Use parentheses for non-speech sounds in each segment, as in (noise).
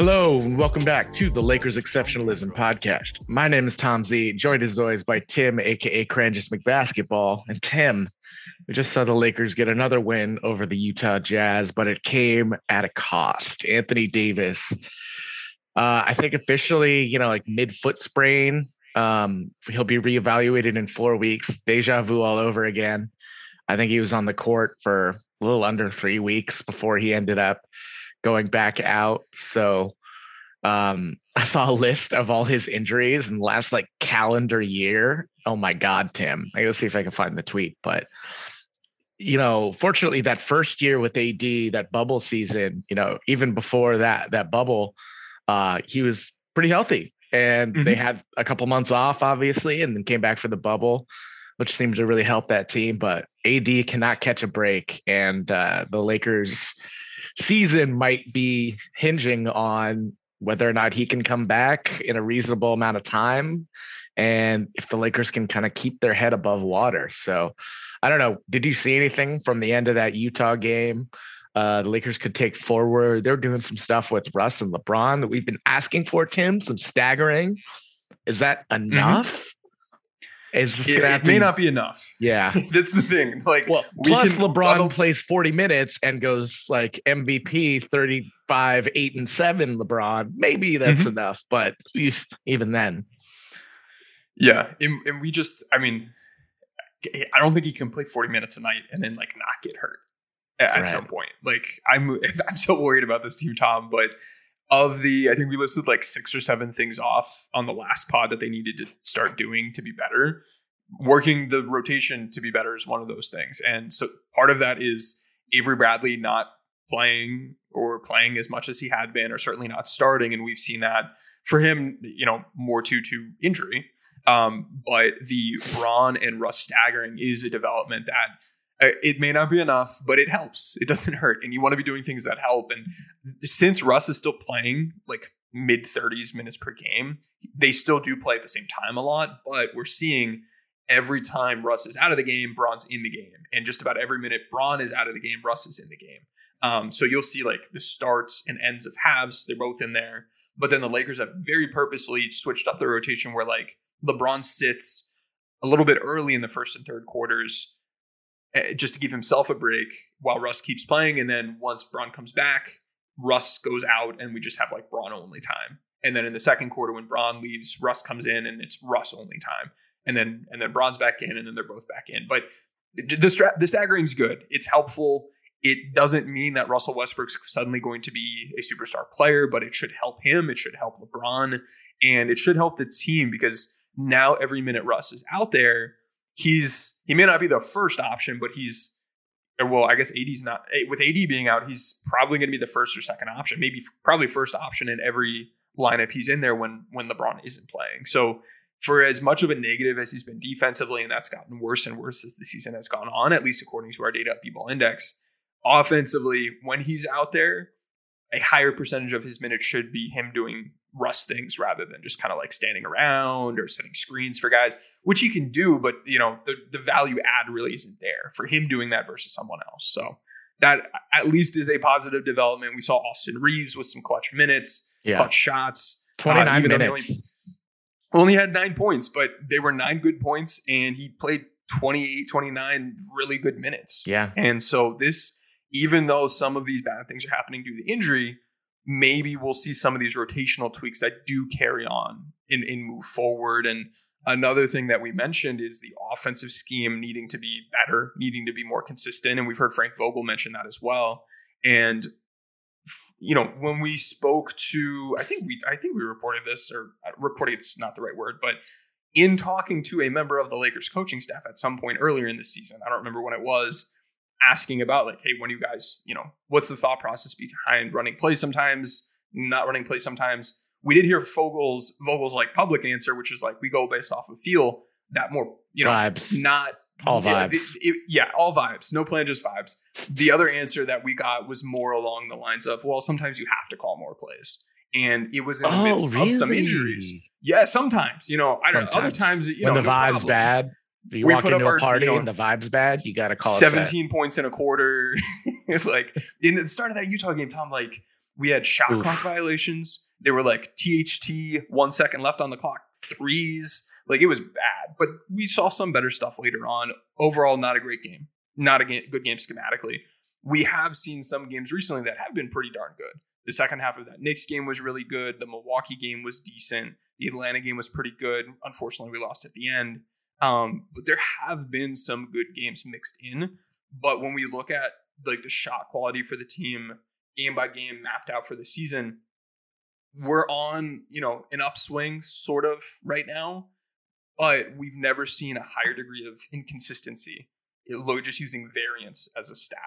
Hello, and welcome back to the Lakers Exceptionalism Podcast. My name is Tom Z, joined as always by Tim, aka Cranjis McBasketball. And Tim, we just saw the Lakers get another win over the Utah Jazz, but it came at a cost. Anthony Davis, uh, I think officially, you know, like mid foot sprain. Um, he'll be reevaluated in four weeks. Deja vu all over again. I think he was on the court for a little under three weeks before he ended up going back out. So um, (laughs) I saw a list of all his injuries in the last like calendar year. Oh my God, Tim. I gotta see if I can find the tweet. But you know, fortunately, that first year with AD, that bubble season, you know, even before that, that bubble, uh, he was pretty healthy. And they had a couple months off, obviously, and then came back for the bubble, which seems to really help that team. But AD cannot catch a break, and uh, the Lakers season might be hinging on whether or not he can come back in a reasonable amount of time and if the Lakers can kind of keep their head above water. So I don't know. Did you see anything from the end of that Utah game? Uh, the Lakers could take forward. They're doing some stuff with Russ and LeBron that we've been asking for, Tim, some staggering. Is that enough? Is this It, it may not be enough. Yeah. (laughs) That's the thing. Like, Well, we plus can LeBron plays 40 minutes and goes like MVP 35, 8, and 7. LeBron. Maybe that's Mhm. enough, but even then. Yeah, and, and we just, I mean, I don't think he can play 40 minutes a night and then like not get hurt at, at some point. Like, I'm, (laughs) I'm so worried about this team, Tom. But of the, I think we listed like six or seven things off on the last pod that they needed to start doing to be better. Working the rotation to be better is one of those things, and so part of that is Avery Bradley not playing or playing as much as he had been, or certainly not starting. And we've seen that for him, you know, more to to injury. Um, but the Bron and Russ staggering is a development that it may not be enough, but it helps. It doesn't hurt, and you want to be doing things that help. And since Russ is still playing like mid 30s minutes per game, they still do play at the same time a lot. But we're seeing every time Russ is out of the game, Bron's in the game, and just about every minute Braun is out of the game, Russ is in the game. Um, so you'll see like the starts and ends of halves, they're both in there. But then the Lakers have very purposefully switched up the rotation where like LeBron sits a little bit early in the first and third quarters Eh, just to give himself a break while Russ keeps playing. And then once Bron comes back, Russ goes out and we just have like Bron only time. And then in the second quarter, when Bron leaves, Russ comes in and it's Russ only time. And then and then Bron's back in and then they're both back in. But the stra- the staggering's good. It's helpful. It doesn't mean that Russell Westbrook's suddenly going to be a superstar player, but it should help him. It should help LeBron, and it should help the team because now every minute Russ is out there, he's he may not be the first option, but he's well, I guess AD's not with AD being out, he's probably going to be the first or second option, maybe probably first option in every lineup he's in there when when LeBron isn't playing. So for as much of a negative as he's been defensively, and that's gotten worse and worse as the season has gone on, at least according to our data at B-Ball Index, offensively, when he's out there, a higher percentage of his minutes should be him doing Russ things rather than just kind of like standing around or setting screens for guys, which he can do, but you know, the, the value add really isn't there for him doing that versus someone else. So that at least is a positive development. We saw Austin Reaves with some clutch minutes, Yeah. clutch shots. 29 uh, even though he minutes. Only, only had nine points, but they were nine good points, and he played 28, 29 really good minutes. Yeah. And so this, even though some of these bad things are happening due to injury, maybe we'll see some of these rotational tweaks that do carry on and, and move forward. And another thing that we mentioned is the offensive scheme needing to be better, needing to be more consistent. And we've heard Frank Vogel mention that as well. And you know, when we spoke to, I think we, I think we reported this, or uh, reporting it's not the right word, but in talking to a member of the Lakers coaching staff at some point earlier in the season, I don't remember when it was, asking about like, hey, when you guys, you know, what's the thought process behind running plays sometimes, not running plays sometimes? We did hear Vogel's Vogel's like public answer, which is like we go based off of feel. That more you know Vibes. not All yeah, vibes. it- yeah, all vibes. No plan, just vibes. The other answer that we got was more along the lines of, well, sometimes you have to call more plays. And it was in the Oh, midst of some injuries. Yeah, sometimes. You know, I don't other times, you when know, the no vibe's problem. bad, you We walk put into up a our, party you know, and the vibe's bad, you got to call a set. 17 points in a quarter. (laughs) like in the start of that Utah game, Tom, like we had shot Oof. clock violations. They were like THT, one second left on the clock, threes. Like it was bad, but we saw some better stuff later on. Overall, not a great game. Not a ga- good game schematically. We have seen some games recently that have been pretty darn good. The second half of that Knicks game was really good. The Milwaukee game was decent. The Atlanta game was pretty good. Unfortunately, we lost at the end. Um, but there have been some good games mixed in. But when we look at like the shot quality for the team, game by game mapped out for the season, we're on you know an upswing sort of right now. But we've never seen a higher degree of inconsistency. It, just using variance as a stat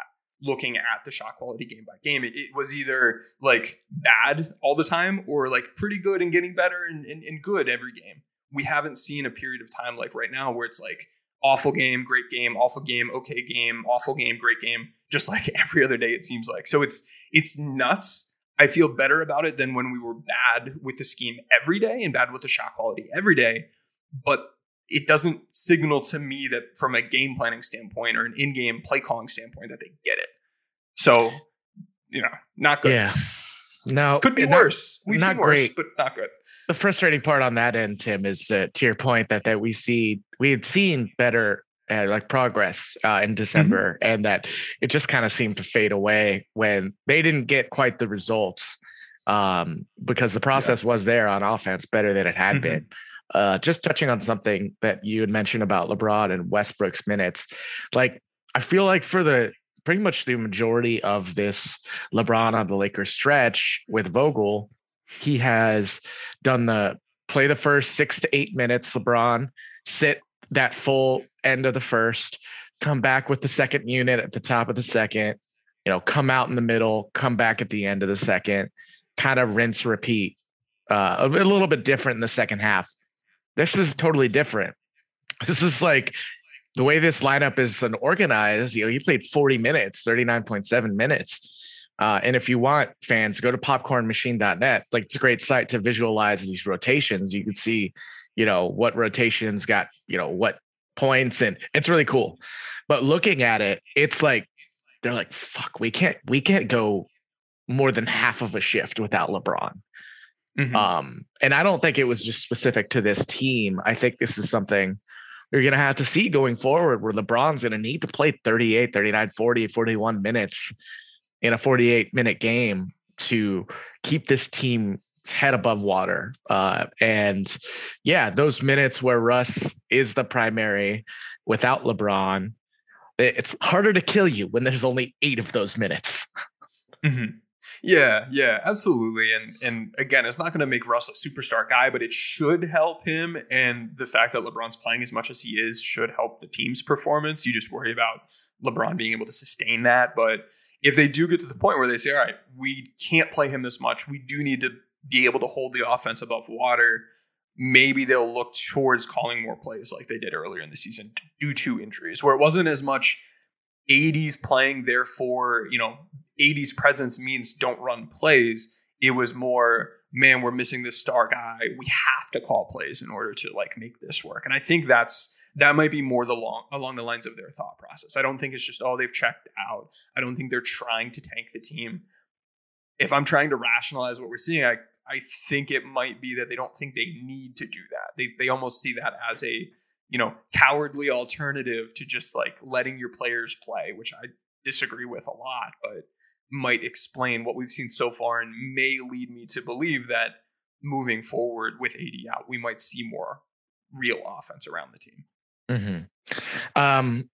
looking at the shot quality game by game. It, it was either like bad all the time or like pretty good and getting better and, and, and good every game. We haven't seen a period of time like right now where it's like awful game, great game, awful game, okay game, awful game, great game, just like (laughs) every other day it seems like. So it's it's nuts. I feel better about it than when we were bad with the scheme every day and bad with the shot quality every day. But it doesn't signal to me that from a game planning standpoint or an in-game play calling standpoint that they get it. So, you know, not good. Yeah. No, Could be not- worse. We've not seen worse, great. but not good. The frustrating part on that end, Tim, is uh, to your point that that we see we had seen better uh, like progress uh, in December, and that it just kind of seemed to fade away when they didn't get quite the results um, because the process was there on offense better than it had Mhm. been. Uh, just touching on something that you had mentioned about LeBron and Westbrook's minutes, like I feel like for the pretty much the majority of this LeBron on the Lakers stretch with Vogel, he has done the play the first six to eight minutes, LeBron, sit that full end of the first, come back with the second unit at the top of the second, you know, come out in the middle, come back at the end of the second, kind of rinse, repeat. Uh, a, a little bit different in the second half. This is totally different. (laughs) This is like the way this lineup is an organized. You know, he played 40 minutes, 39.7 minutes. Uh, and if you want fans, go to popcornmachine.net. Like it's a great site to visualize these rotations. You can see, you know, what rotations got, you know, what points, and it's really cool. But looking at it, it's like they're like, fuck, we can't, we can't go more than half of a shift without LeBron. Mhm. Um, and I don't think it was just specific to this team. I think this is something you're going to have to see going forward where LeBron's going to need to play 38, 39, 40, 41 minutes in a 48 minute game to keep this team head above water. Uh, and yeah, those minutes where Russ is the primary without LeBron, it's harder to kill you when there's only eight of those minutes. (laughs) Mhm. Yeah, yeah, absolutely. And and again, it's not going to make Russ a superstar guy, but it should help him. And the fact that LeBron's playing as much as he is should help the team's performance. You just worry about LeBron being able to sustain that. But if they do get to the point where they say, all right, we can't play him this much, we do need to be able to hold the offense above water. Maybe they'll look towards calling more plays like they did earlier in the season due to injuries, where it wasn't as much AD's playing, therefore, you know, AD's presence means don't run plays. It was more, man, we're missing this star guy. We have to call plays in order to like make this work. And I think that's that might be more the long along the lines of their thought process. I don't think it's just oh they've checked out. I don't think they're trying to tank the team. If I'm trying to rationalize what we're seeing, I I think it might be that they don't think they need to do that. They they almost see that as a you know cowardly alternative to just like letting your players play, which I disagree with a lot, but might explain what we've seen so far and may lead me to believe that moving forward with AD out, we might see more real offense around the team. Mm-hmm. Um,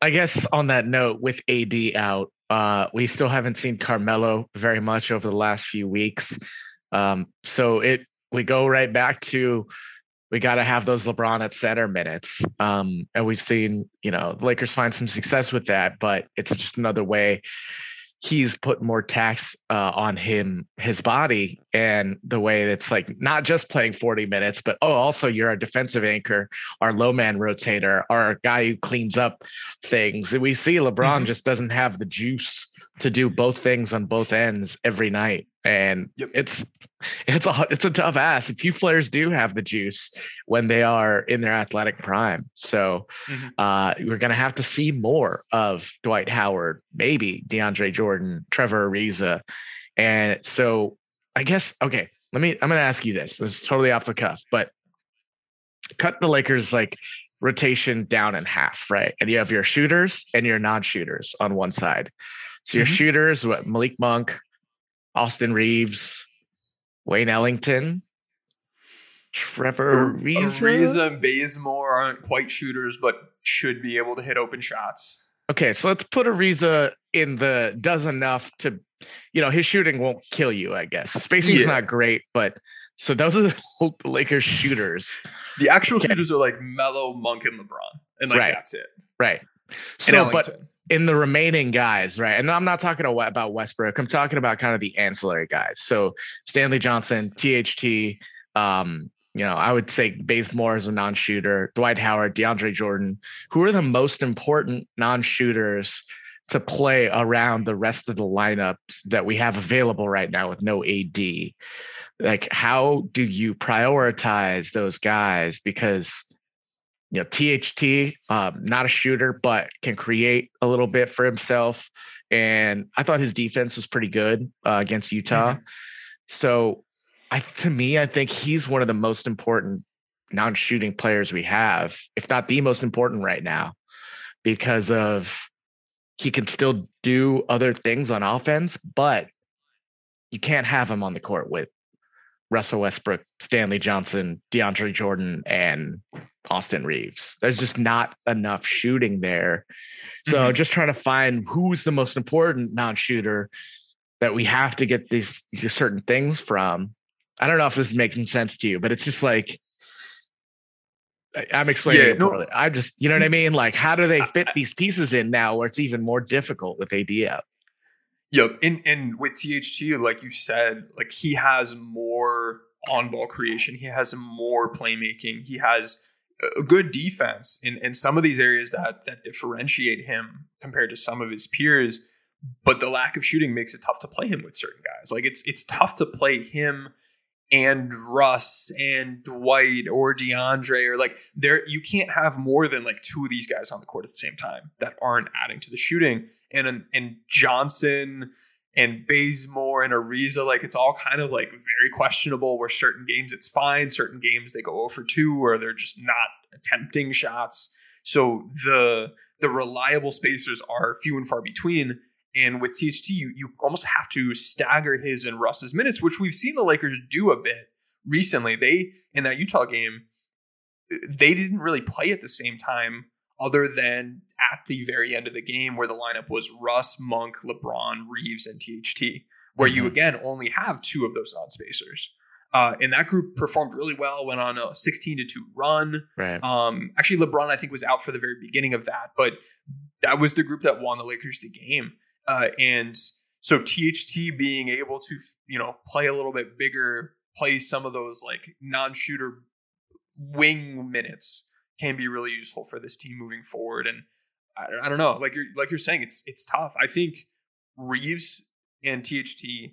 I guess on that note, with AD out, uh, we still haven't seen Carmelo very much over the last few weeks. Um, so it we go right back to we got to have those LeBron at center minutes. Um, and we've seen, you know, the Lakers find some success with that, but it's just another way he's put more tax uh, on him, his body, and the way it's like not just playing 40 minutes, but oh, also you're a defensive anchor, our low man rotator, our guy who cleans up things. And we see LeBron Mhm. just doesn't have the juice to do both things on both ends every night. And Yep. it's it's a it's a tough ass. A few players do have the juice when they are in their athletic prime. So Mhm. uh, we're gonna have to see more of Dwight Howard, maybe DeAndre Jordan, Trevor Ariza, and so I guess okay. Let me. I'm gonna ask you this. This is totally off the cuff, but cut the Lakers like rotation down in half, right? And you have your shooters and your non-shooters on one side. So your Mhm. shooters, what Malik Monk, Austin Reaves, Wayne Ellington, Trevor Ariza. Ariza and Bazemore aren't quite shooters, but should be able to hit open shots. Okay, so let's put Ariza in the does enough to, you know, his shooting won't kill you. I guess spacing's Yeah. not great, but so those are the (laughs) Lakers shooters, The actual Okay. shooters are like Melo, Monk, and LeBron, and like Right. that's it. right? And So, but Ellington. In the remaining guys, right? And I'm not talking about Westbrook. I'm talking about kind of the ancillary guys. So Stanley Johnson, THT, um, you know, I would say Bazemore is a non-shooter, Dwight Howard, DeAndre Jordan, who are the most important non-shooters to play around the rest of the lineups that we have available right now with no AD. Like, how do you prioritize those guys? Because you know, THT, um, not a shooter, but can create a little bit for himself. And I thought his defense was pretty good uh, against Utah. So, I to me, I think he's one of the most important non-shooting players we have, if not the most important right now, because of he can still do other things on offense, but you can't have him on the court with Russell Westbrook, Stanley Johnson, DeAndre Jordan, and Austin Reaves. There's just not enough shooting there. So mm-hmm. just trying to find who's the most important non-shooter that we have to get these, these certain things from. I don't know if this is making sense to you, but it's just like I'm explaining Yeah, it no. poorly. I just, you know what I mm. mean? Like, how do they fit these pieces in now where it's even more difficult with AD out? Yep. And and with THT, like you said, like he has more on ball creation. He has more playmaking. He has a good defense in, in some of these areas that that differentiate him compared to some of his peers. But the lack of shooting makes it tough to play him with certain guys. Like it's it's tough to play him and Russ and Dwight or DeAndre or like there you can't have more than like two of these guys on the court at the same time that aren't adding to the shooting. And um, and Johnson and Bazemore and Ariza, like it's all kind of like very questionable where certain games it's fine, certain games they go over two or they're just not attempting shots. So the the reliable spacers are few and far between. And with THT, you, you almost have to stagger his and Russ's minutes, which we've seen the Lakers do a bit recently. They in that Utah game, they didn't really play at the same time, other than at the very end of the game where the lineup was Russ, Monk, LeBron, Reaves, and THT, where you Mhm. again only have two of those non spacers. Uh, and that group performed really well, went on a 16 to 2 run. Right. Um, actually, LeBron, I think, was out for the very beginning of that, but that was the group that won the Lakers the game. Uh, and so THT being able to, you know, play a little bit bigger, play some of those like non-shooter wing minutes can be really useful for this team moving forward. And I, I don't know, like you're like you're saying, it's it's tough. I think Reaves and THT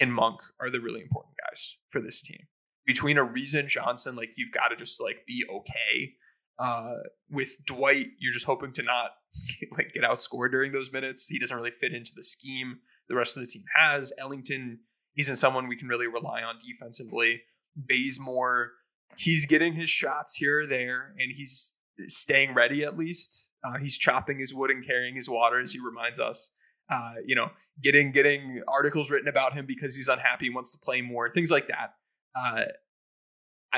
and Monk are the really important guys for this team. Between Ariza and Johnson, like you've got to just like be okay. Uh, with Dwight, you're just hoping to not (laughs) like get outscored during those minutes. He doesn't really fit into the scheme the rest of the team has. Ellington isn't someone we can really rely on defensively. Bazemore, he's getting his shots here or there, and he's staying ready at least. Uh, he's chopping his wood and carrying his water, as he reminds us. Uh, you know, getting getting articles written about him because he's unhappy, wants to play more, things like that. Uh,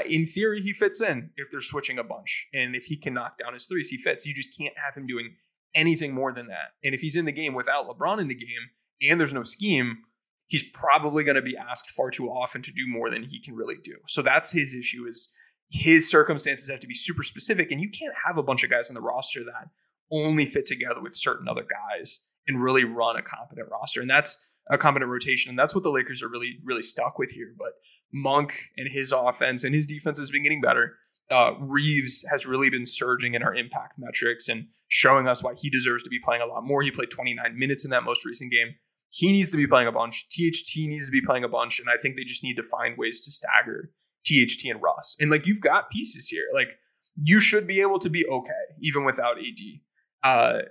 in theory, he fits in if they're switching a bunch, and if he can knock down his threes, he fits. You just can't have him doing anything more than that. And if he's in the game without LeBron in the game and there's no scheme, he's probably going to be asked far too often to do more than he can really do. So that's his issue is his circumstances have to be super specific and you can't have a bunch of guys on the roster that only fit together with certain other guys and really run a competent roster. And that's a competent rotation. And that's what the Lakers are really, really stuck with here. But Monk and his offense and his defense has been getting better. Uh, Reaves has really been surging in our impact metrics and showing us why he deserves to be playing a lot more. He played 29 minutes in that most recent game. He needs to be playing a bunch. THT needs to be playing a bunch. And I think they just need to find ways to stagger THT and Russ. And like you've got pieces here. Like you should be able to be okay even without AD. Uh,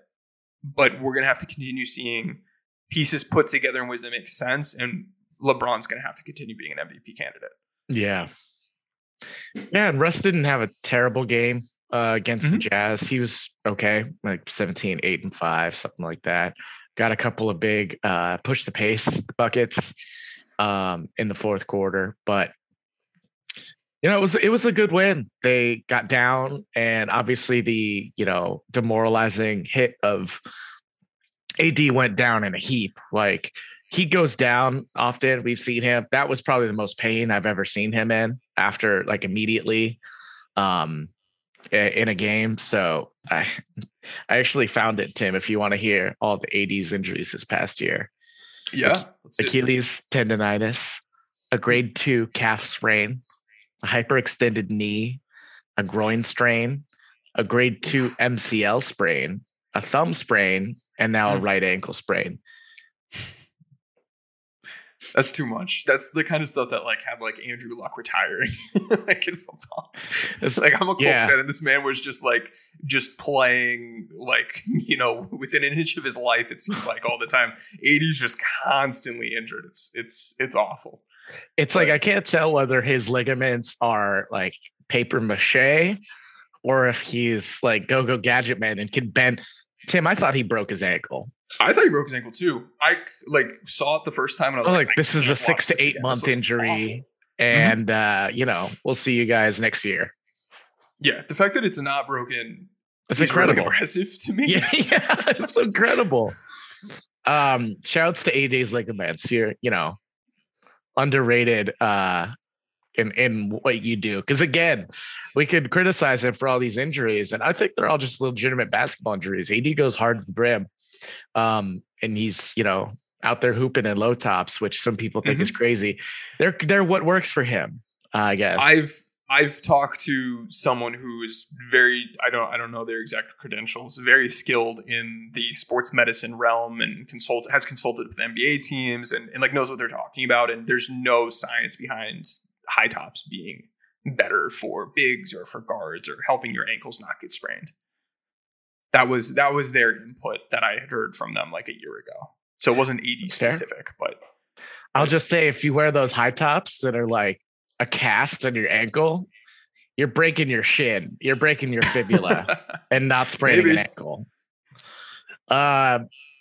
but we're gonna have to continue seeing pieces put together in ways that make sense, and LeBron's gonna have to continue being an MVP candidate. Yeah. Yeah, and Russ didn't have a terrible game uh, against mm-hmm. the Jazz. He was okay, like 17, 8, and 5, something like that. Got a couple of big uh, push the pace buckets um, in the fourth quarter, but you know, it was it was a good win. They got down, and obviously the you know demoralizing hit of AD went down in a heap. Like he goes down often. We've seen him. That was probably the most pain I've ever seen him in after like immediately um in a game. So I (laughs) I actually found it, Tim, if you want to hear all the AD's injuries this past year. Yeah. Achilles tendonitis, a grade two calf sprain, a hyperextended knee, a groin strain, a grade two MCL sprain, a thumb sprain, and now a right ankle sprain. That's too much. That's the kind of stuff that like had like Andrew Luck retiring, (laughs) like in football. It's like I'm a Colts yeah. fan, and this man was just like just playing like (laughs) you know within an inch of his life. It seems like all the time. AD's just constantly injured. It's it's it's awful. It's like I can't tell whether his ligaments are like paper mache or if he's like go go gadget man and can bend. Tim, I thought he broke his ankle. I thought he broke his ankle too. I like saw it the first time and I was oh, like, like this is a six to eight month injury. Awful. And mm-hmm. uh, you know, we'll see you guys next year. Yeah, the fact that it's not broken it's incredible. Really impressive to me. Yeah, (laughs) yeah, it's incredible. Um, shouts to AD's ligaments. You're, you know, underrated uh in in what you do. Because again, we could criticize him for all these injuries, and I think they're all just legitimate basketball injuries. AD goes hard to the brim, um, and he's you know out there hooping in low tops, which some people think mm-hmm. is crazy. They're they're what works for him, uh, I guess. I've I've talked to someone who is very I don't I don't know their exact credentials, very skilled in the sports medicine realm and consult has consulted with NBA teams and, and like knows what they're talking about. And there's no science behind high tops being better for bigs or for guards or helping your ankles not get sprained. That was that was their input that I had heard from them like a year ago. So it wasn't AD specific, but I'll just say if you wear those high tops that are like a cast on your ankle, you're breaking your shin, you're breaking your fibula, (laughs) and not spraining Maybe. an ankle. Uh,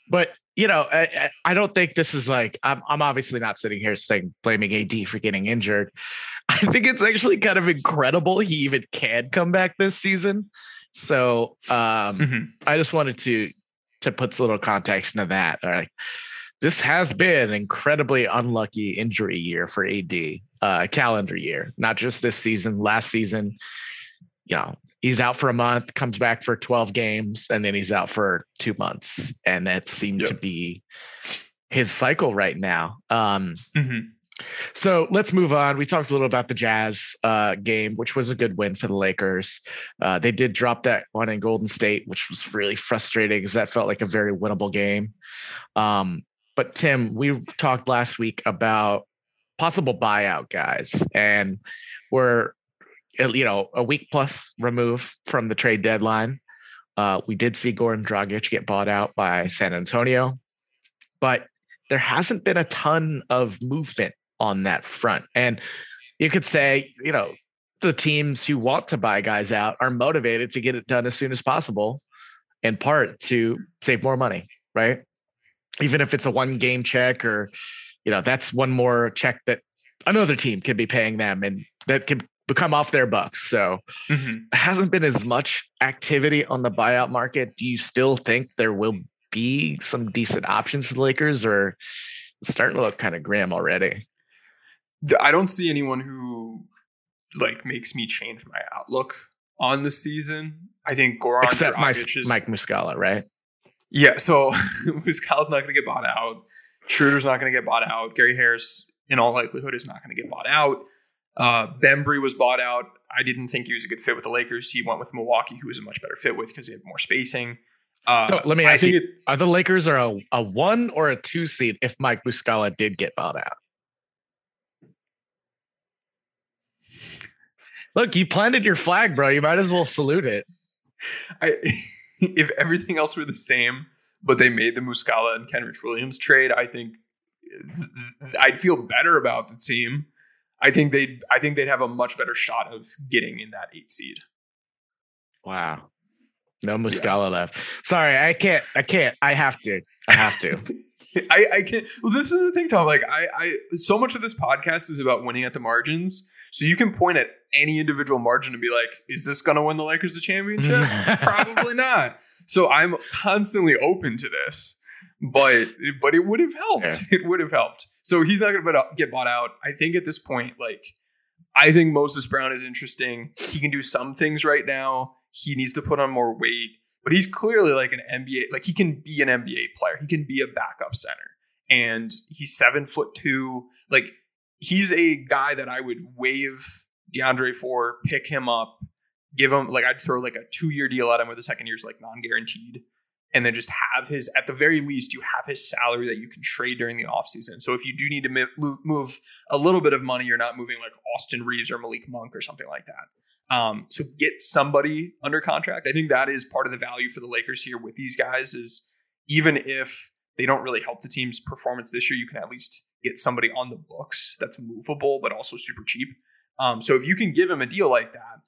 but you know, I, I, don't think this is like I'm. I'm obviously not sitting here saying blaming AD for getting injured. (laughs) I think it's actually kind of incredible he even can come back this season. So um, mm-hmm. I just wanted to to put a little context into that. All right this has been an incredibly unlucky injury year for AD, uh, calendar year, not just this season, last season. You know, he's out for a month, comes back for 12 games, and then he's out for two months. And that seemed yep. to be his cycle right now. Um, mm-hmm. So let's move on. We talked a little about the Jazz uh, game, which was a good win for the Lakers. Uh, they did drop that one in Golden State, which was really frustrating because that felt like a very winnable game. Um, but Tim, we talked last week about possible buyout guys, and we're you know a week plus remove from the trade deadline. Uh, we did see Goran Dragic get bought out by San Antonio, but there hasn't been a ton of movement on that front. And you could say, you know, the teams who want to buy guys out are motivated to get it done as soon as possible, in part to save more money, right? even if it's a one game check or you know that's one more check that another team could be paying them and that could become off their bucks so mm-hmm. hasn't been as much activity on the buyout market do you still think there will be some decent options for the lakers or starting to look kind of grim already i don't see anyone who like makes me change my outlook on the season i think Goran except my, is, mike muscala right Yeah, so (laughs) Muscala's not going to get bought out. Schroeder's not going to get bought out. Gary Harris, in all likelihood, is not going to get bought out. Uh, Bembry was bought out. I didn't think he was a good fit with the Lakers. He went with Milwaukee, who was a much better fit with because they have more spacing. Uh, So let me I ask think you: it, Are the Lakers are a, a one or a two seed if Mike Muscala did get bought out? Look, you planted your flag, bro. You might as well salute it. I, (laughs) if everything else were the same, but they made the Muscala and Kenrich Williams trade, I think I'd feel better about the team. I think they'd I think they'd have a much better shot of getting in that eight seed. Wow. No Muscala left. Sorry, I can't. I can't. I have to. I have to. (laughs) I, I can't. Well, this is the thing, Tom. Like, I, I, so much of this podcast is about winning at the margins. So you can point at any individual margin and be like, "Is this going to win the Lakers the championship? (laughs) Probably not." So I'm constantly open to this, but but it would have helped. It would have helped. So he's not going to get bought out. I think at this point, like, I think Moses Brown is interesting. He can do some things right now. He needs to put on more weight but he's clearly like an NBA, like he can be an NBA player. He can be a backup center. And he's seven foot two. Like he's a guy that I would waive DeAndre for, pick him up, give him like I'd throw like a two year deal at him where the second year's like non guaranteed. And then just have his, at the very least, you have his salary that you can trade during the offseason. So if you do need to move, a little bit of money, you're not moving like Austin Reaves or Malik Monk or something like that. Um, so get somebody under contract. I think that is part of the value for the Lakers here with these guys is even if they don't really help the team's performance this year, you can at least get somebody on the books that's movable but also super cheap. Um, so if you can give him a deal like that,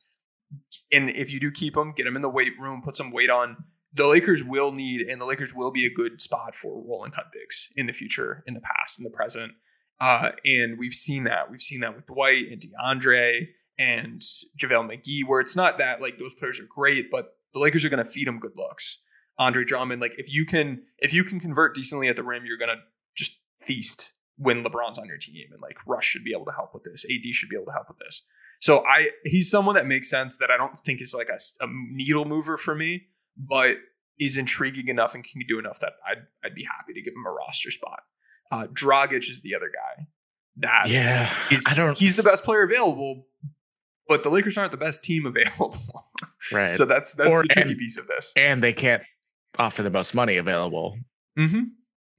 and if you do keep him, get him in the weight room, put some weight on. The Lakers will need, and the Lakers will be a good spot for rolling cut bigs in the future, in the past, in the present. Uh, and we've seen that. We've seen that with Dwight and DeAndre and JaVale McGee, where it's not that like those players are great, but the Lakers are going to feed them good looks. Andre Drummond, like if you can if you can convert decently at the rim, you're going to just feast when LeBron's on your team, and like Russ should be able to help with this. AD should be able to help with this. So I he's someone that makes sense that I don't think is like a, a needle mover for me, but is intriguing enough and can do enough that I'd I'd be happy to give him a roster spot. Uh, Dragic is the other guy. That yeah, is, I don't. He's the best player available, but the Lakers aren't the best team available. (laughs) right. So that's that's Or- the tricky and- piece of this. and they can't offer the most money available. Mm-hmm.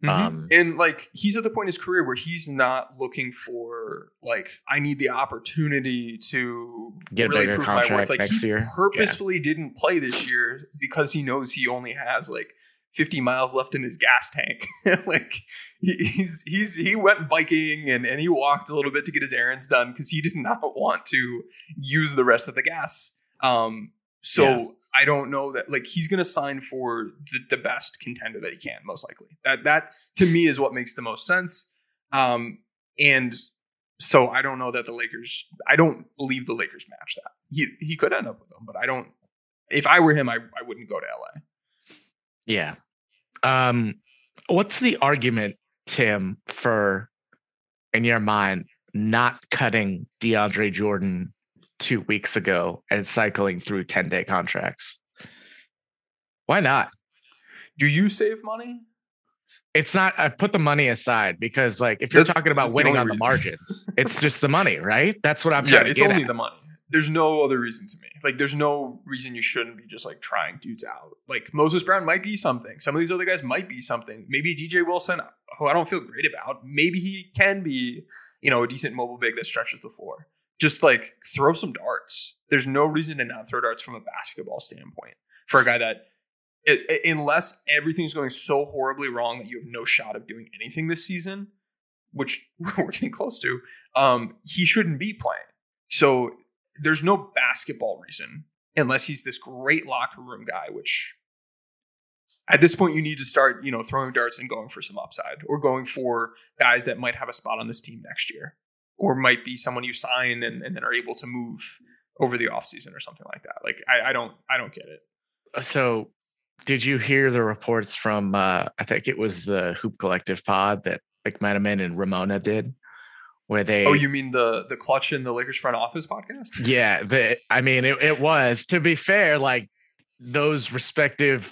Um, and like he's at the point in his career where he's not looking for like I need the opportunity to Get a really bigger prove my worth. Like next he year. purposefully didn't play this year because he knows he only has like 50 miles left in his gas tank. (laughs) like he, he's he's he went biking and and he walked a little bit to get his errands done because he did not (laughs) want to use the rest of the gas. Um, so Yeah. I don't know that like he's gonna sign for the, the best contender that he can, most likely. That that to me is what makes the most sense. Um, and so I don't know that the Lakers. I don't believe the Lakers match that. He he could end up with them, but I don't. If I were him, I I wouldn't go to LA. Yeah. Um, what's the argument, Tim, for in your mind not cutting DeAndre Jordan two weeks ago and cycling through 10 day contracts? Why not? Do you save money? It's not, I put the money aside because, like, if you're That's- talking about the winning only on the reason. margins, it's just the money, right? That's what I'm yeah, trying to it's only at. the money. There's no other reason to me. Like, there's no reason you shouldn't be just like trying dudes out. Like Moses Brown might be something. Some of these other guys might be something. Maybe DJ Wilson, who I don't feel great about. Maybe he can be, you know, a decent mobile big that stretches the floor. Just like throw some darts. There's no reason to not throw darts from a basketball standpoint for a guy that, it, it- unless everything's going so horribly wrong that you have no shot of doing anything this season, which (laughs) we're getting close to, um, he shouldn't be playing. So there's no basketball reason unless he's this great locker room guy, which at this point you need to start, you know, throwing darts and going for some upside or going for guys that might have a spot on this team next year or might be someone you sign and, and then are able to move over the offseason or something like that. Like I, I don't I don't get it. So, did you hear the reports from, uh, I think it was the Hoop Collective pod that McMenamin and Ramona did, where they Oh, you mean the the clutch in the Lakers front office podcast? (laughs) Yeah, the, I mean, it, it was. To be fair, like those respective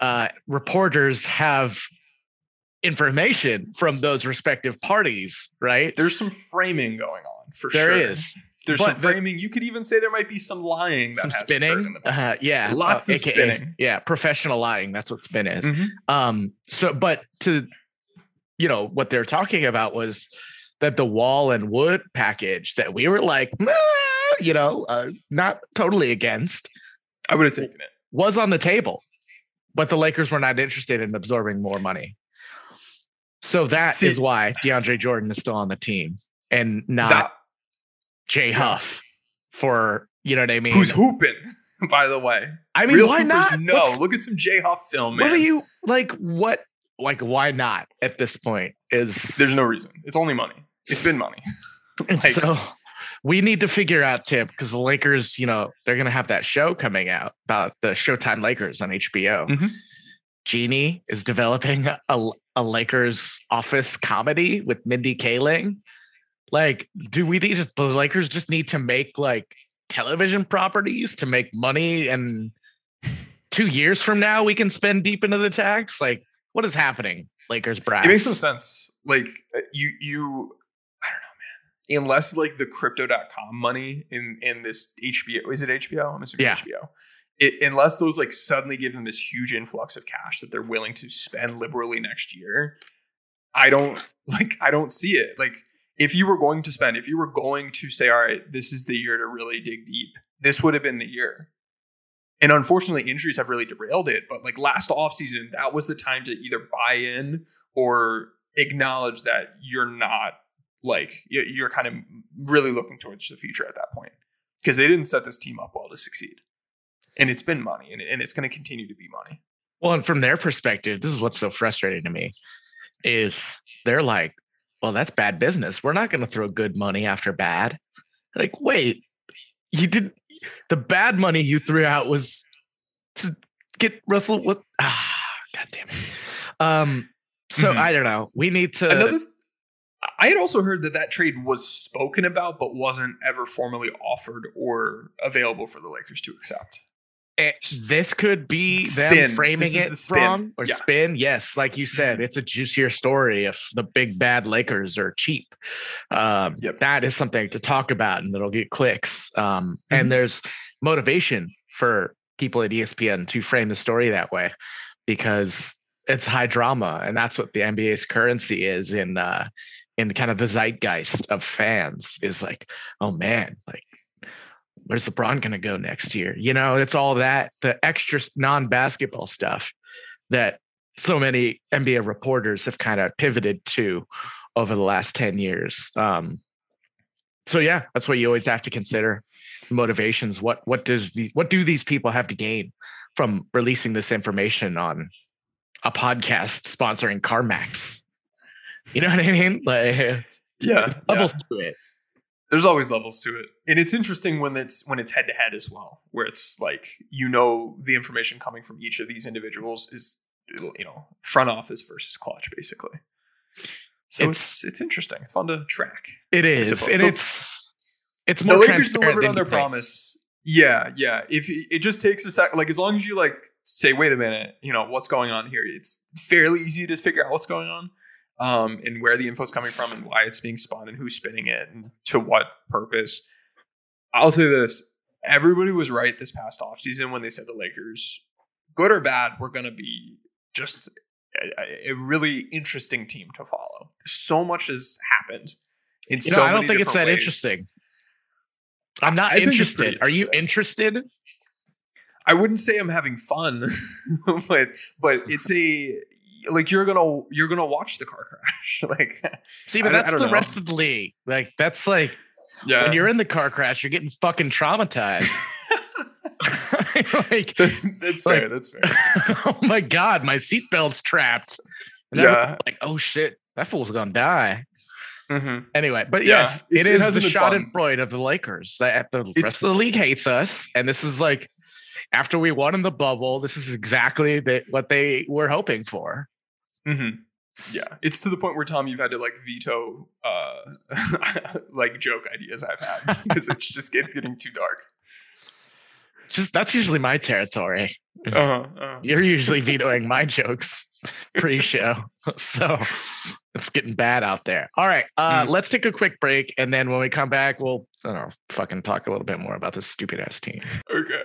uh, reporters have information from those respective parties, right? There's some framing going on for There sure. is. There's But some the- framing. You could even say there might be some lying. That some spinning. the. Uh, yeah, Lots uh, of AKA spinning. Yeah, professional lying. That's what spin is. Mhm. Um, so, but to, you know, what they're talking about was that the wall and wood package that we were like, "Meh," you know, uh, not totally against I would have taken it. was on the table, but the Lakers were not interested in absorbing more money. So that is See- why DeAndre Jordan is still on the team and not That- Jay Huff for, you know what I mean? who's hooping, (laughs) by the way. I mean, Real why hoopers not? No, What's- look at some J Huff film, man. What are you like? What like? Why not at this point? Is There's no reason. It's only money. It's been money. (laughs) like- so we need to figure out Tim because the Lakers, you know, they're gonna have that show coming out about the Showtime Lakers on HBO. Mhm. Jeanie is developing a, a Lakers office comedy with Mindy Kaling. Like, do we need just the Lakers just need to make like television properties to make money and (laughs) two years from now we can spend deep into the tax? Like, what is happening? Lakers brass. It makes some sense. Like uh, you, you, I don't know, man. Unless like the crypto.com money in in this HBO, is it HBO? I'm assuming Yeah. HBO. It, unless those like suddenly give them this huge influx of cash that they're willing to spend liberally next year, I don't (laughs) like. I don't see it. Like if you were going to spend, if you were going to say, all right, this is the year to really dig deep, this would have been the year. And unfortunately, injuries have really derailed it. But like last offseason, that was the time to either buy in or acknowledge that you're not like you- you're kind of really looking towards the future at that point because they didn't set this team up well to succeed. And it's been money and, and it's going to continue to be money. Well, and from their perspective, this is what's so frustrating to me is they're like, well, that's bad business. We're not going to throw good money after bad. Like, wait, you did the bad money you threw out was to get Russell with ah, god damn it. Um, so Mhm. I don't know. We need to Another, th- I had also heard that that trade was spoken about, but wasn't ever formally offered or available for the Lakers to accept. Eh, this could be them framing it the wrong or Yeah. spin. Yes, like you said, it's a juicier story if the big bad Lakers are cheap. Um, Yep. That is something to talk about, and it'll get clicks. Um, Mhm. And there's motivation for people at ESPN to frame the story that way because it's high drama, and that's what the NBA's currency is in uh, in kind of the zeitgeist of fans. Is like, oh man, like where's LeBron going to go next year? You know, it's all that the extra non basketball stuff that so many NBA reporters have kind of pivoted to over the last 10 years. Um, so yeah, that's what you always have to consider motivations. What what does the what do these people have to gain from releasing this information on a podcast sponsoring CarMax? You know what I mean? Like Yeah, levels to it. There's always levels to it. And it's interesting when it's when it's head to head as well where it's like you know the information coming from each of these individuals is you know front office versus clutch basically. So it's it's, interesting. It's fun to track It is, and The- it's it's the more lakers transparent delivered than on their promise. Yeah yeah. If it it just takes a sec like as long as you like say wait a minute you know what's going on here? It's fairly easy to figure out what's going on um, and where the info is coming from and why it's being spun and who's spinning it and to what purpose. I'll say this. Everybody was right this past offseason when they said the Lakers, good or bad, were going to be just a, a really interesting team to follow. So much has happened. In You know, so I don't think it's that ways. interesting. I'm not I think it's pretty interested. Are you interested? I wouldn't say I'm having fun, (laughs) but but it's a like you're gonna you're gonna watch the car crash. (laughs) like See, I but I that's don't the know. rest of the league. Like that's like yeah, when you're in the car crash, you're getting fucking traumatized. (laughs) (laughs) like, that's like- fair. that's fair. oh my god, my seatbelt's trapped. And Yeah. like oh shit, that fool's gonna die. Mhm. Anyway, but Yeah, yes, it it is hasn't the. Schadenfreude of the Lakers. That the It's- rest of the league hates us, and this is like after we won in the bubble, this is exactly the, what they were hoping for. Hmm Yeah, it's to the point where Tom, you've had to like veto uh (laughs) like joke ideas I've had (laughs) because it's just it's getting too dark. Just that's usually my territory. Uh-huh, uh-huh. You're usually vetoing my jokes pre-show, (laughs) so it's getting bad out there. All right, uh, Mhm. let's take a quick break, and then when we come back, we'll I don't know, fucking talk a little bit more about this stupid ass team. Okay.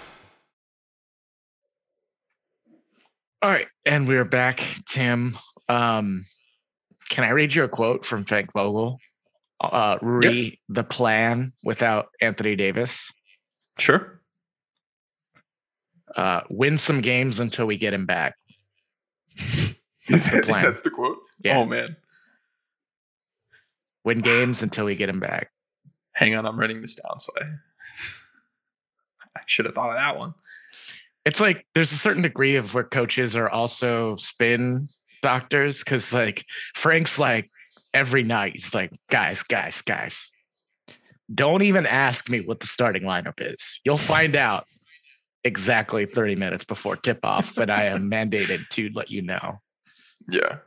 All right, and we're back, Tim. Um, can I read you a quote from Frank Vogel? Uh, re the plan without Anthony Davis. Sure. Uh, win some games until we get him back. (laughs) That's the that, plan. that's the quote? Yeah. Oh, man. Win games until we get him back. Hang on. I'm writing this down. So I, (laughs) I should have thought of that one. It's like there's a certain degree of where coaches are also spin doctors because like Frank's like every night he's like, guys, guys, guys, don't even ask me what the starting lineup is. You'll find out exactly 30 minutes before tip off, but I am mandated to let you know. Yeah.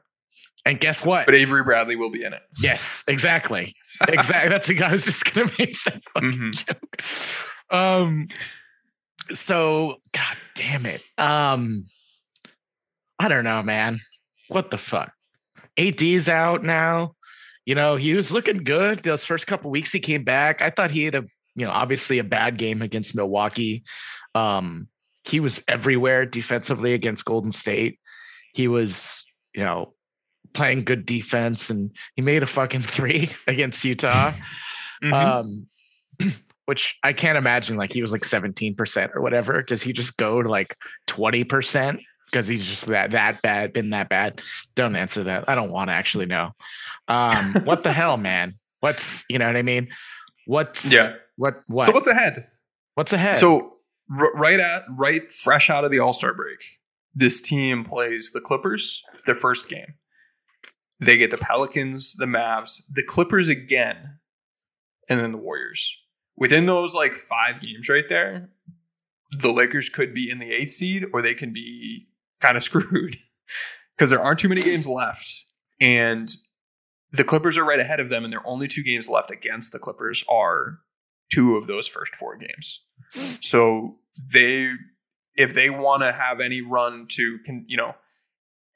And guess what? But Avery Bradley will be in it. yes, exactly. Exactly. That's the guy was just gonna make that fucking (laughs) Mhm. joke. Um so god damn it. Um I don't know, man. What the fuck? AD's out now. You know, he was looking good those first couple weeks he came back. I thought he had a, you know, obviously a bad game against Milwaukee. Um, he was everywhere defensively against Golden State. He was, you know, playing good defense and he made a fucking (laughs) three against Utah. Mhm. Um, (clears throat) which I can't imagine like he was like 17% or whatever. Does he just go to like 20%? Because he's just that that bad, been that bad. Don't answer that. I don't want to actually know. Um, (laughs) what the hell, man? What's you know what I mean? What's yeah. what what So what's ahead? what's ahead? So r- right at right fresh out of the All Star break, this team plays the Clippers their first game. They get the Pelicans, the Mavs, the Clippers again, and then the Warriors. Within those like five games right there, the Lakers could be in the eighth seed or they can be kind of (laughs) screwed because there aren't too many games left. And the Clippers are right ahead of them, and their only two games left against the Clippers are two of those first four games. So they, if they want to have any run to, can you know,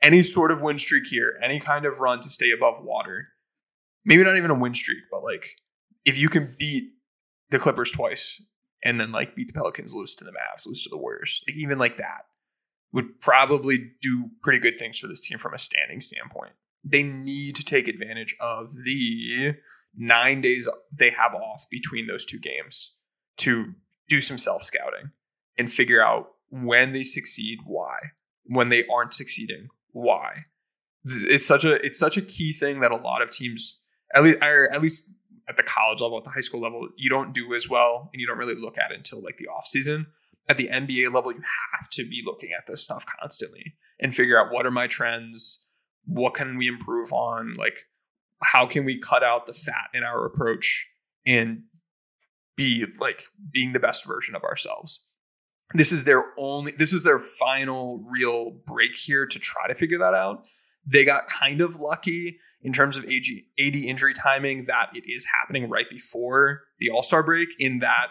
any sort of win streak here, any kind of run to stay above water, maybe not even a win streak, but like if you can beat the Clippers twice and then like beat the Pelicans, lose to the Mavs, lose to the Warriors, like even like that, would probably do pretty good things for this team from a standing standpoint. They need to take advantage of the nine days they have off between those two games to do some self scouting and figure out when they succeed, why. When they aren't succeeding, why. It's such a it's such a key thing that a lot of teams, at least at least at the college level, at the high school level, you don't do as well, and you don't really look at it until like the off season. At the NBA level, you have to be looking at this stuff constantly and figure out what are my trends, what can we improve on, like how can we cut out the fat in our approach and be like being the best version of ourselves. This is their only this is their final real break here to try to figure that out. They got kind of lucky in terms of AD injury timing that it is happening right before the All-Star break in that,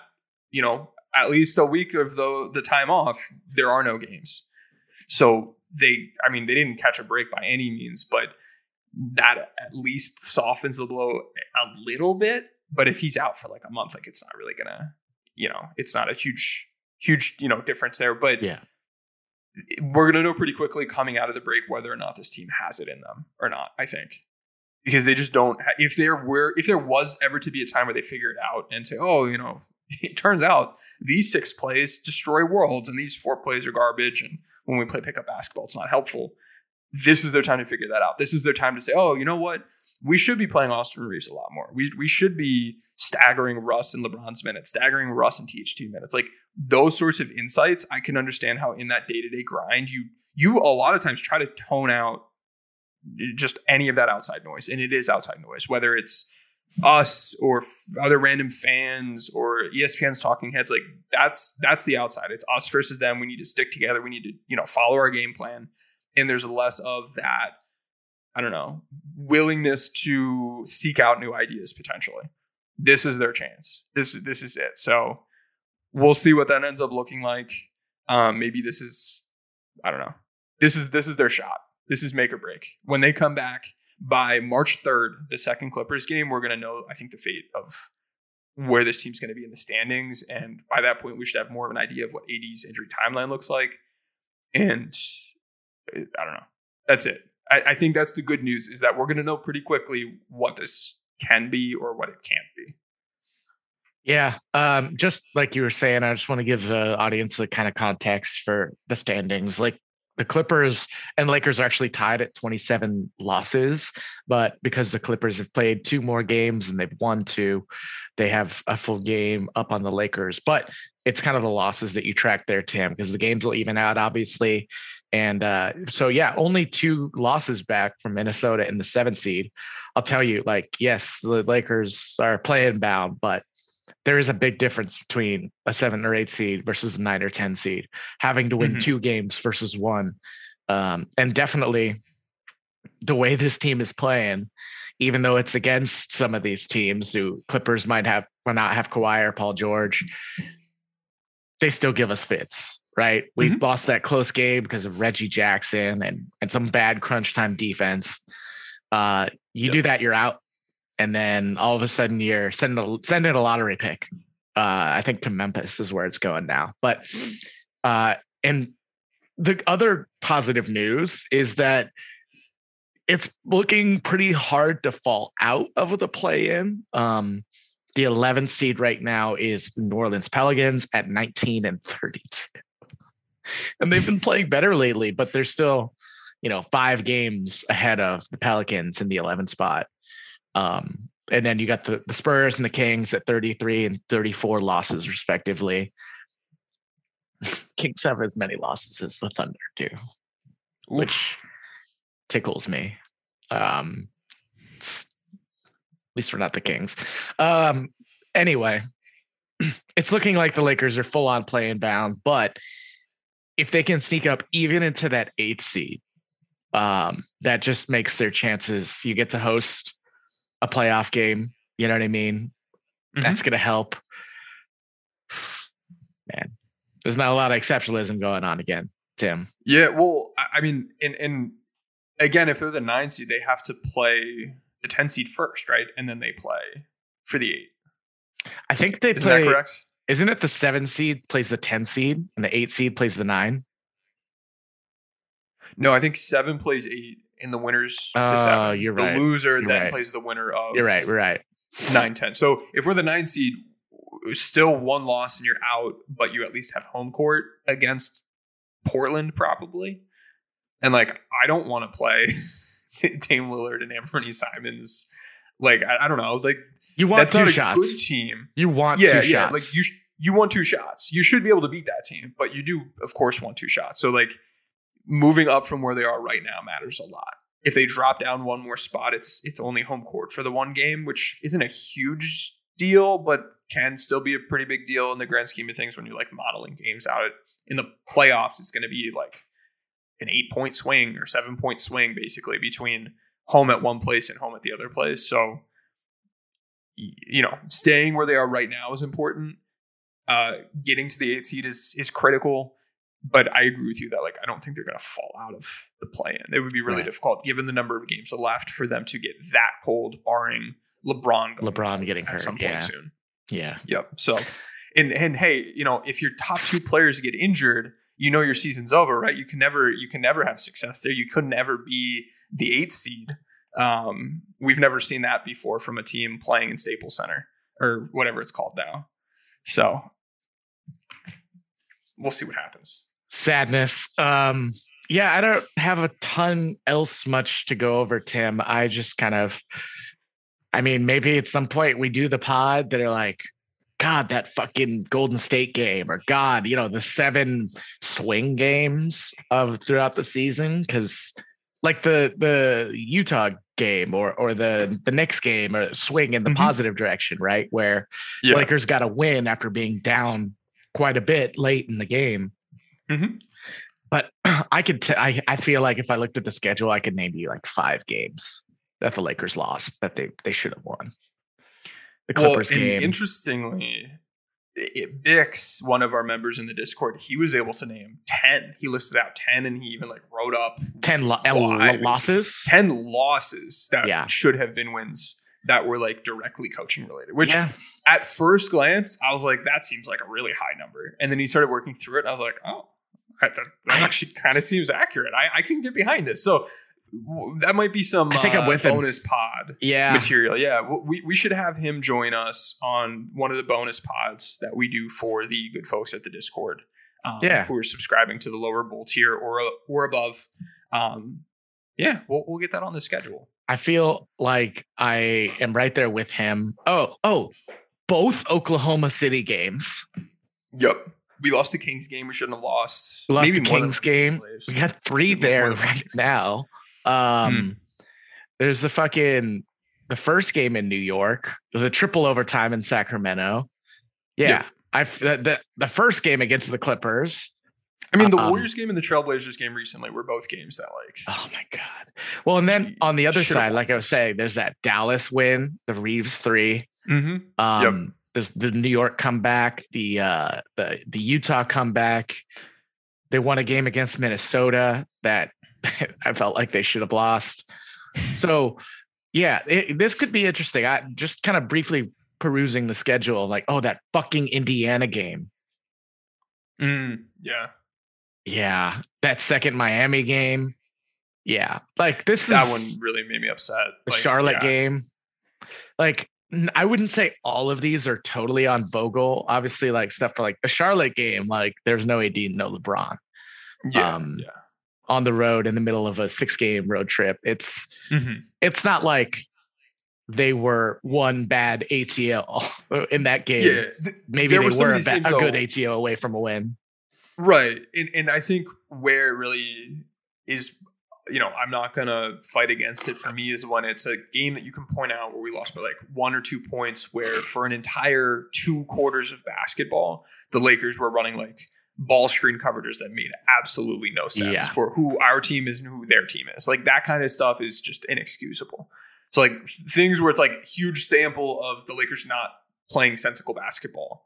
you know, at least a week of the the time off, there are no games. So they I mean, they didn't catch a break by any means, but that at least softens the blow a little bit. But if he's out for like a month, like it's not really gonna, you know, it's not a huge, huge, you know, difference there. But yeah, we're gonna know pretty quickly coming out of the break whether or not this team has it in them or not. I think because they just don't. Ha- if there were, if there was ever to be a time where they figure it out and say, oh, you know, (laughs) it turns out these six plays destroy worlds and these four plays are garbage, and when we play pickup basketball, it's not helpful this is their time to figure that out. This is their time to say, oh, you know what? We should be playing Austin Reaves a lot more. We, we should be staggering Russ and LeBron's minutes, staggering Russ and THT minutes. Like those sorts of insights, I can understand how in that day to day grind, you you a lot of times try to tone out just any of that outside noise, and it is outside noise, whether it's us or other random fans or ESPN's talking heads. Like that's that's the outside. It's us versus them. We need to stick together. We need to you know follow our game plan and there's less of that i don't know willingness to seek out new ideas potentially this is their chance. This this is it. So we'll see what that ends up looking like. Um maybe this is i don't know. This is this is their shot. This is make or break. When they come back by march 3rd the second clippers game we're going to know i think the fate of where this team's going to be in the standings. And by that point we should have more of an idea of what ad's injury timeline looks like. And I don't know. That's it. I, I think that's the good news is that we're going to know pretty quickly what this can be or what it can't be. Yeah, um, just like you were saying, I just want to give the audience the kind of context for the standings. Like the Clippers and Lakers are actually tied at 27 losses, but because the Clippers have played two more games and they've won two, they have a full game up on the Lakers. But it's kind of the losses that you track there, Tim, because the games will even out, obviously. And uh, so, yeah, only two losses back from Minnesota in the seven seed. I'll tell you, like, yes, the Lakers are playing bound, but there is a big difference between a seven or eight seed versus a nine or 10 seed, having to win mm-hmm. two games versus one. Um, and definitely the way this team is playing, even though it's against some of these teams who Clippers might have, will not have Kawhi or Paul George, they still give us fits right? We mm-hmm. lost that close game because of Reggie Jackson and and some bad crunch time defense. Uh, you yep. do that, you're out, and then all of a sudden you're sending a, sending a lottery pick. Uh, I think to Memphis is where it's going now. But uh, and the other positive news is that it's looking pretty hard to fall out of the play in. Um, the 11th seed right now is the New Orleans Pelicans at 19 and 32 and they've been playing better lately, but they're still, you know, five games ahead of the Pelicans in the 11th spot. Um, and then you got the, the Spurs and the Kings at 33 and 34 losses, respectively. (laughs) Kings have as many losses as the Thunder do, Oof. which tickles me. Um, at least we're not the Kings. Um, anyway, (clears throat) it's looking like the Lakers are full on playing bound, but if they can sneak up even into that eighth seed, um, that just makes their chances. You get to host a playoff game. You know what I mean? Mm-hmm. That's going to help. Man, there's not a lot of exceptionalism going on again, Tim. Yeah, well, I mean, and and again, if they're the nine seed, they have to play the ten seed first, right? And then they play for the eight. I think they Isn't play. correct? Isn't it the seven seed plays the 10 seed and the eight seed plays the nine? No, I think seven plays eight, and the winners Oh, seven. you're the right. The loser You're then right. plays the winner of You're right. We're right. nine ten. So if we're the nine seed, still one loss and you're out, but you at least have home court against Portland, probably. And like, I don't want to play (laughs) Dame Lillard and Anthony Simons. Like, I, I don't know. Like, You want that's two not a good team. You want yeah, two yeah. shots. Like you, sh- you want two shots. You should be able to beat that team, but you do, of course, want two shots. So like, moving up from where they are right now matters a lot. If they drop down one more spot, it's it's only home court for the one game, which isn't a huge deal, but can still be a pretty big deal in the grand scheme of things when you're like modeling games out. In the playoffs, it's going to be like an eight point swing or seven point swing basically between home at one place and home at the other place. So, you know, staying where they are right now is important. Uh, getting to the eight seed is is critical. But I agree with you that like I don't think they're going to fall out of the play-in. It would be really Right. difficult given the number of games left for them to get that cold, barring LeBron. LeBron getting at hurt. some point Yeah. soon. Yeah. Yep. So, and and hey, you know, if your top two players get injured, you know your season's over, right? You can never you can never have success there. You couldn't ever be the eighth seed. Um, we've never seen that before from a team playing in Staples Center or whatever it's called now. So, we'll see what happens. Sadness. Um, yeah, I don't have a ton else much to go over, Tim. I just kind of I mean, maybe at some point we do the pod that are like, God, that fucking Golden State game, or God, you know, the seven swing games of throughout the season. Cause like the the Utah game or or the the Knicks game or swing in the Mhm. positive direction, right? Where Yeah. Lakers got a win after being down quite a bit late in the game. Mhm. But (clears throat) I could, t- I, I feel like if I looked at the schedule, I could name you like five games that the Lakers lost that they they should have won. The Clippers and game, Interestingly, it, Bix, one of our members in the Discord, he was able to name ten. He listed out ten, and he even like wrote up ten lo- lo- losses. ten losses that Yeah. should have been wins that were like directly coaching related. Which yeah, at first glance, I was like, that seems like a really high number. And then he started working through it, and I was like, oh, that, that, actually kind of seems accurate. I, I can get behind this. So that might be some I think I'm uh, with him. bonus pod yeah. material. Yeah, we, we should have him join us on one of the bonus pods that we do for the good folks at the Discord. Um, Yeah. who are subscribing to the lower bowl tier or or above. Um, yeah, we'll we'll get that on the schedule. I feel like I am right there with him. Oh, oh, both Oklahoma City games. Yep. We lost the Kings game. We shouldn't have lost. We lost Maybe the Kings Kings game. slaves. We got three Maybe there right Kings. now. Um, there's the fucking the first game in New York. It was a triple overtime in Sacramento. Yeah, Yeah. I the, the the first game against the Clippers. I mean, the Um, Warriors game and the Trailblazers game recently were both games that like Oh my god. Well, and then on the other side, like I was saying, there's that Dallas win, the Reaves three. mm-hmm. Um, there's the New York comeback, the uh, the the Utah comeback. They won a game against Minnesota that (laughs) I felt like they should have lost. So, yeah, it, this could be interesting. I just kind of briefly perusing the schedule, like, oh, that fucking Indiana game. mm, yeah. Yeah, that second Miami game. Yeah, like this That is one really made me upset. the Like, Charlotte yeah. game. Like I wouldn't say all of these are totally on Vogel. Obviously, like stuff for like the Charlotte game, like there's no AD, no LeBron Yeah, um, yeah. on the road in the middle of a six game road trip. It's Mhm. it's not like they were one bad ATO (laughs) in that game. Yeah, th- Maybe they were were a, ba- a good ATO away from a win. Right. And and I think where it really is you know, I'm not gonna fight against it for me is when it's a game that you can point out where we lost by like one or two points where for an entire two quarters of basketball, the Lakers were running like ball screen coverages that made absolutely no sense Yeah. for who our team is and who their team is. Like that kind of stuff is just inexcusable. So like things where it's like huge sample of the Lakers not playing sensible basketball.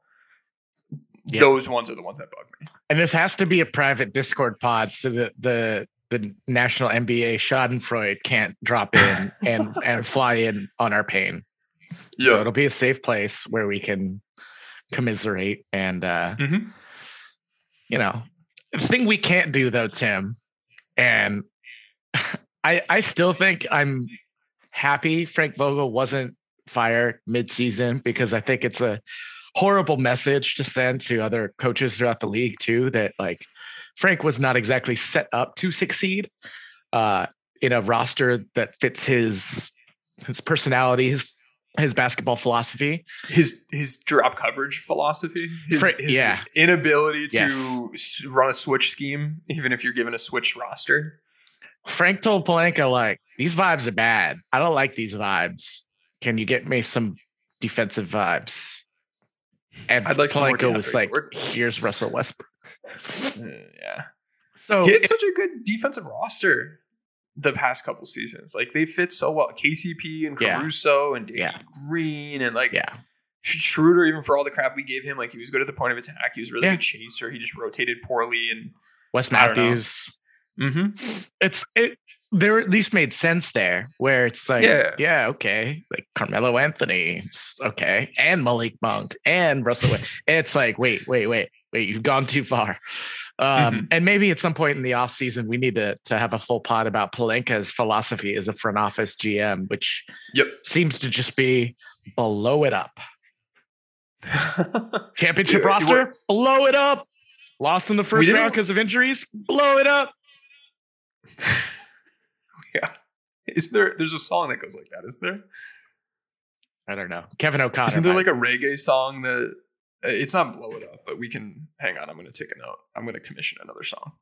Those ones are the ones that bug me. And this has to be a private Discord pod so that the the national NBA Schadenfreude can't drop in and (laughs) and fly in on our pain. So it'll be a safe place where we can commiserate and uh Mhm. you know the thing we can't do though, Tim, And (laughs) I I still think I'm happy Frank Vogel wasn't fired mid-season because I think it's a horrible message to send to other coaches throughout the league too that like Frank was not exactly set up to succeed uh, in a roster that fits his his personality, his his basketball philosophy, his his drop coverage philosophy, his, Fra- his yeah. inability to Yes. run a switch scheme, even if you're given a switch roster. Frank told Pelinka like these vibes are bad. I don't like these vibes. Can you get me some defensive vibes? And I'd like Pelinka was like. "Here's Russell Westbrook." Yeah, So he had such a good defensive roster the past couple seasons. Like they fit so well. KCP and Yeah. Caruso and Danny Yeah. Green and like yeah, Schroeder, even for all the crap we gave him, like he was good at the point of attack. He was really Yeah. good chaser. He just rotated poorly and Wes. Matthews. mm-hmm. It's it. There at least made sense there, where it's like, Yeah. yeah, okay, like Carmelo Anthony, okay, and Malik Monk and Russell. It's like, wait, wait, wait, wait, you've gone too far. Um, Mhm. And maybe at some point in the off season, we need to to have a full pod about Pelinka's philosophy as a front office GM, which Yep. seems to just be blow it up. (laughs) Championship roster, blow it up. Lost in the first round because of injuries, blow it up. (laughs) yeah. Is there? There's a song that goes like that, isn't there? I don't know. Kevin O'Connor. Isn't there like a reggae song that? It's not blow it up, but we can hang on. I'm going to take a note. I'm going to commission another song.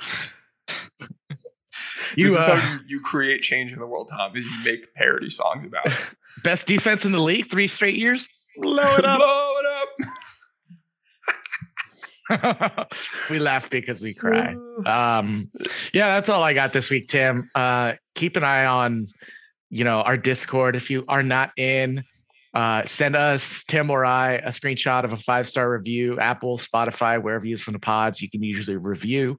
(laughs) You, uh, you, you create change in the world, Tom. Is you make parody songs about it. (laughs) best defense in the league, three straight years. Blow it (laughs) up. blow it up. we laugh because we cry. Um, yeah, that's all I got this week, Tim. Uh, keep an eye on, you know, our Discord. If you are not in, uh, send us Tim or I a screenshot of a five star review, Apple, Spotify, wherever you listen to pods. You can usually review,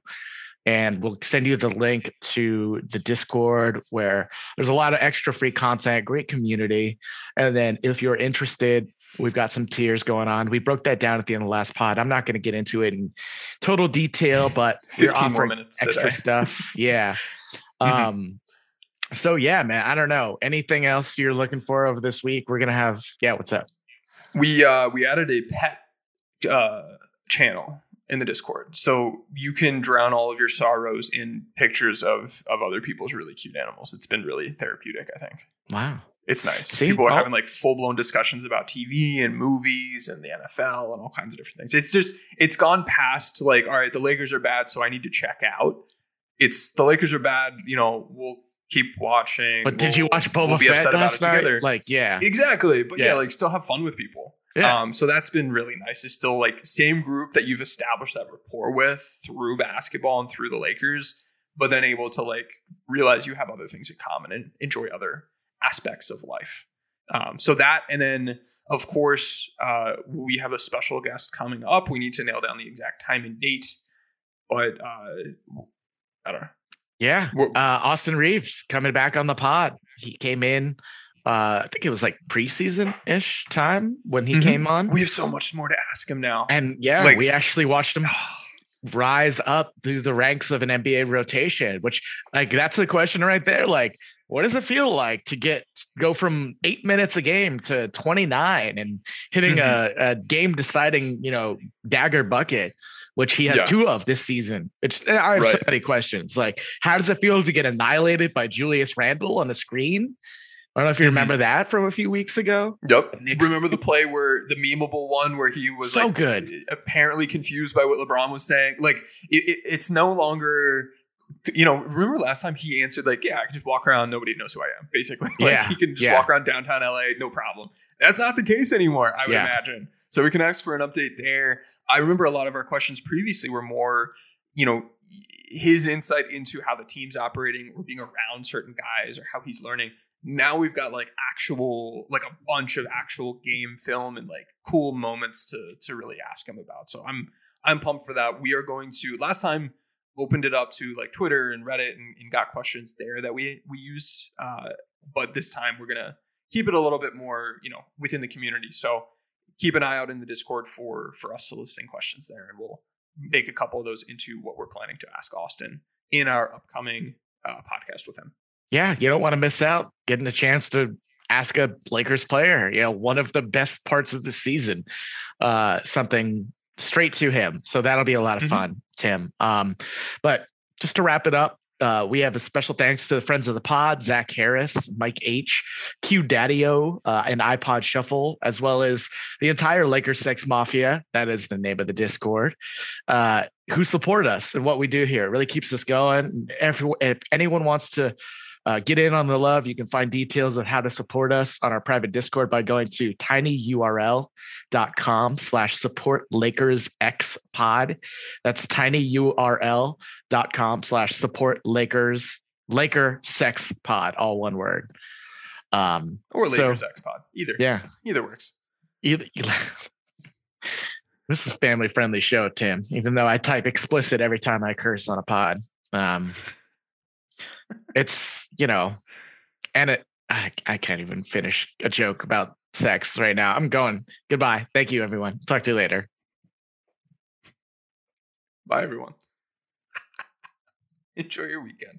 and we'll send you the link to the Discord where there's a lot of extra free content, great community, and then if you're interested. We've got some tiers going on. We broke that down at the end of the last pod. I'm not going to get into it in total detail, but we're 15 more offering minutes extra today. stuff. Yeah. (laughs) Mhm. Um, so yeah, man, I don't know. Anything else you're looking for over this week? We're gonna have yeah, what's up? we uh we added a pet uh channel in the discord so you can drown all of your sorrows in pictures of of other people's really cute animals it's been really therapeutic i think Wow. it's nice See? people are Oh. having like full-blown discussions about tv and movies and the nfl and all kinds of different things it's just it's gone past like all right the lakers are bad so i need to check out it's the lakers are bad you know we'll keep watching But did you watch Boba we'll be Fett upset about last it night? together Like, yeah. Exactly. But yeah. Yeah. like still have fun with people. Yeah. Um, so that's been really nice. It's still like same group that you've established that rapport with through basketball and through the Lakers, but then able to like realize you have other things in common and enjoy other aspects of life. Um, so that, and then of course, uh, we have a special guest coming up. We need to nail down the exact time and date, but uh, I don't know. Yeah. Uh Austin Reaves coming back on the pod. He came in uh I think it was like preseason ish time when he Mhm. came on. We have so much more to ask him now. and yeah, like- we actually watched him (sighs) rise up through the ranks of an NBA rotation, which like that's the question right there. Like, what does it feel like to get go from eight minutes a game to 29 and hitting a, a game deciding, you know, dagger bucket, which he has Yeah. two of this season. It's I have so many questions. Like, how does it feel to get annihilated by Julius Randle on the screen? I don't know if you Mhm. remember that from a few weeks ago. Yep. Knicks- Remember the play where the memeable one where he was So like good. apparently confused by what LeBron was saying. Like it, it, it's no longer. You know, remember last time he answered like, "Yeah, I can just walk around. Nobody knows who I am." Basically, (laughs) like Yeah, he can just yeah. walk around downtown LA, no problem. That's not the case anymore. I would Yeah. imagine. So we can ask for an update there. I remember a lot of our questions previously were more, you know, his insight into how the team's operating or being around certain guys or how he's learning. Now we've got like actual, like a bunch of actual game film and like cool moments to to really ask him about. So I'm I'm pumped for that. We are going to last time opened it up to like Twitter and Reddit and, and got questions there that we we used. Uh, but this time we're gonna keep it a little bit more, you know, within the community. So keep an eye out in the Discord for for us soliciting questions there, and we'll make a couple of those into what we're planning to ask Austin in our upcoming uh, podcast with him. Yeah, you don't want to miss out getting a chance to ask a Lakers player, you know, one of the best parts of the season, uh, something straight to him. So that'll be a lot of Mm-hmm. fun, Tim. Um, but just to wrap it up, uh, we have a special thanks to the friends of the pod, Zach Harris, Mike H, Q Daddio, uh, and iPod Shuffle, as well as the entire Lakers Sex Mafia. That is the name of the Discord. Uh, who support us and what we do here. It really keeps us going. If, if anyone wants to uh, get in on the love, you can find details on how to support us on our private Discord by going to tinyurl.com slash support Lakers X pod. That's tinyurl.com slash support Lakers Laker Sex Pod, all one word. Um, Or so- Lakers X Pod. Either. Yeah. Either works. Either, (laughs) this is a family friendly show, Tim, even though I type explicit every time I curse on a pod. Um, it's, you know, and it, I, I can't even finish a joke about sex right now. I'm going. Goodbye. Thank you, everyone. Talk to you later. Bye, everyone. (laughs) Enjoy your weekend.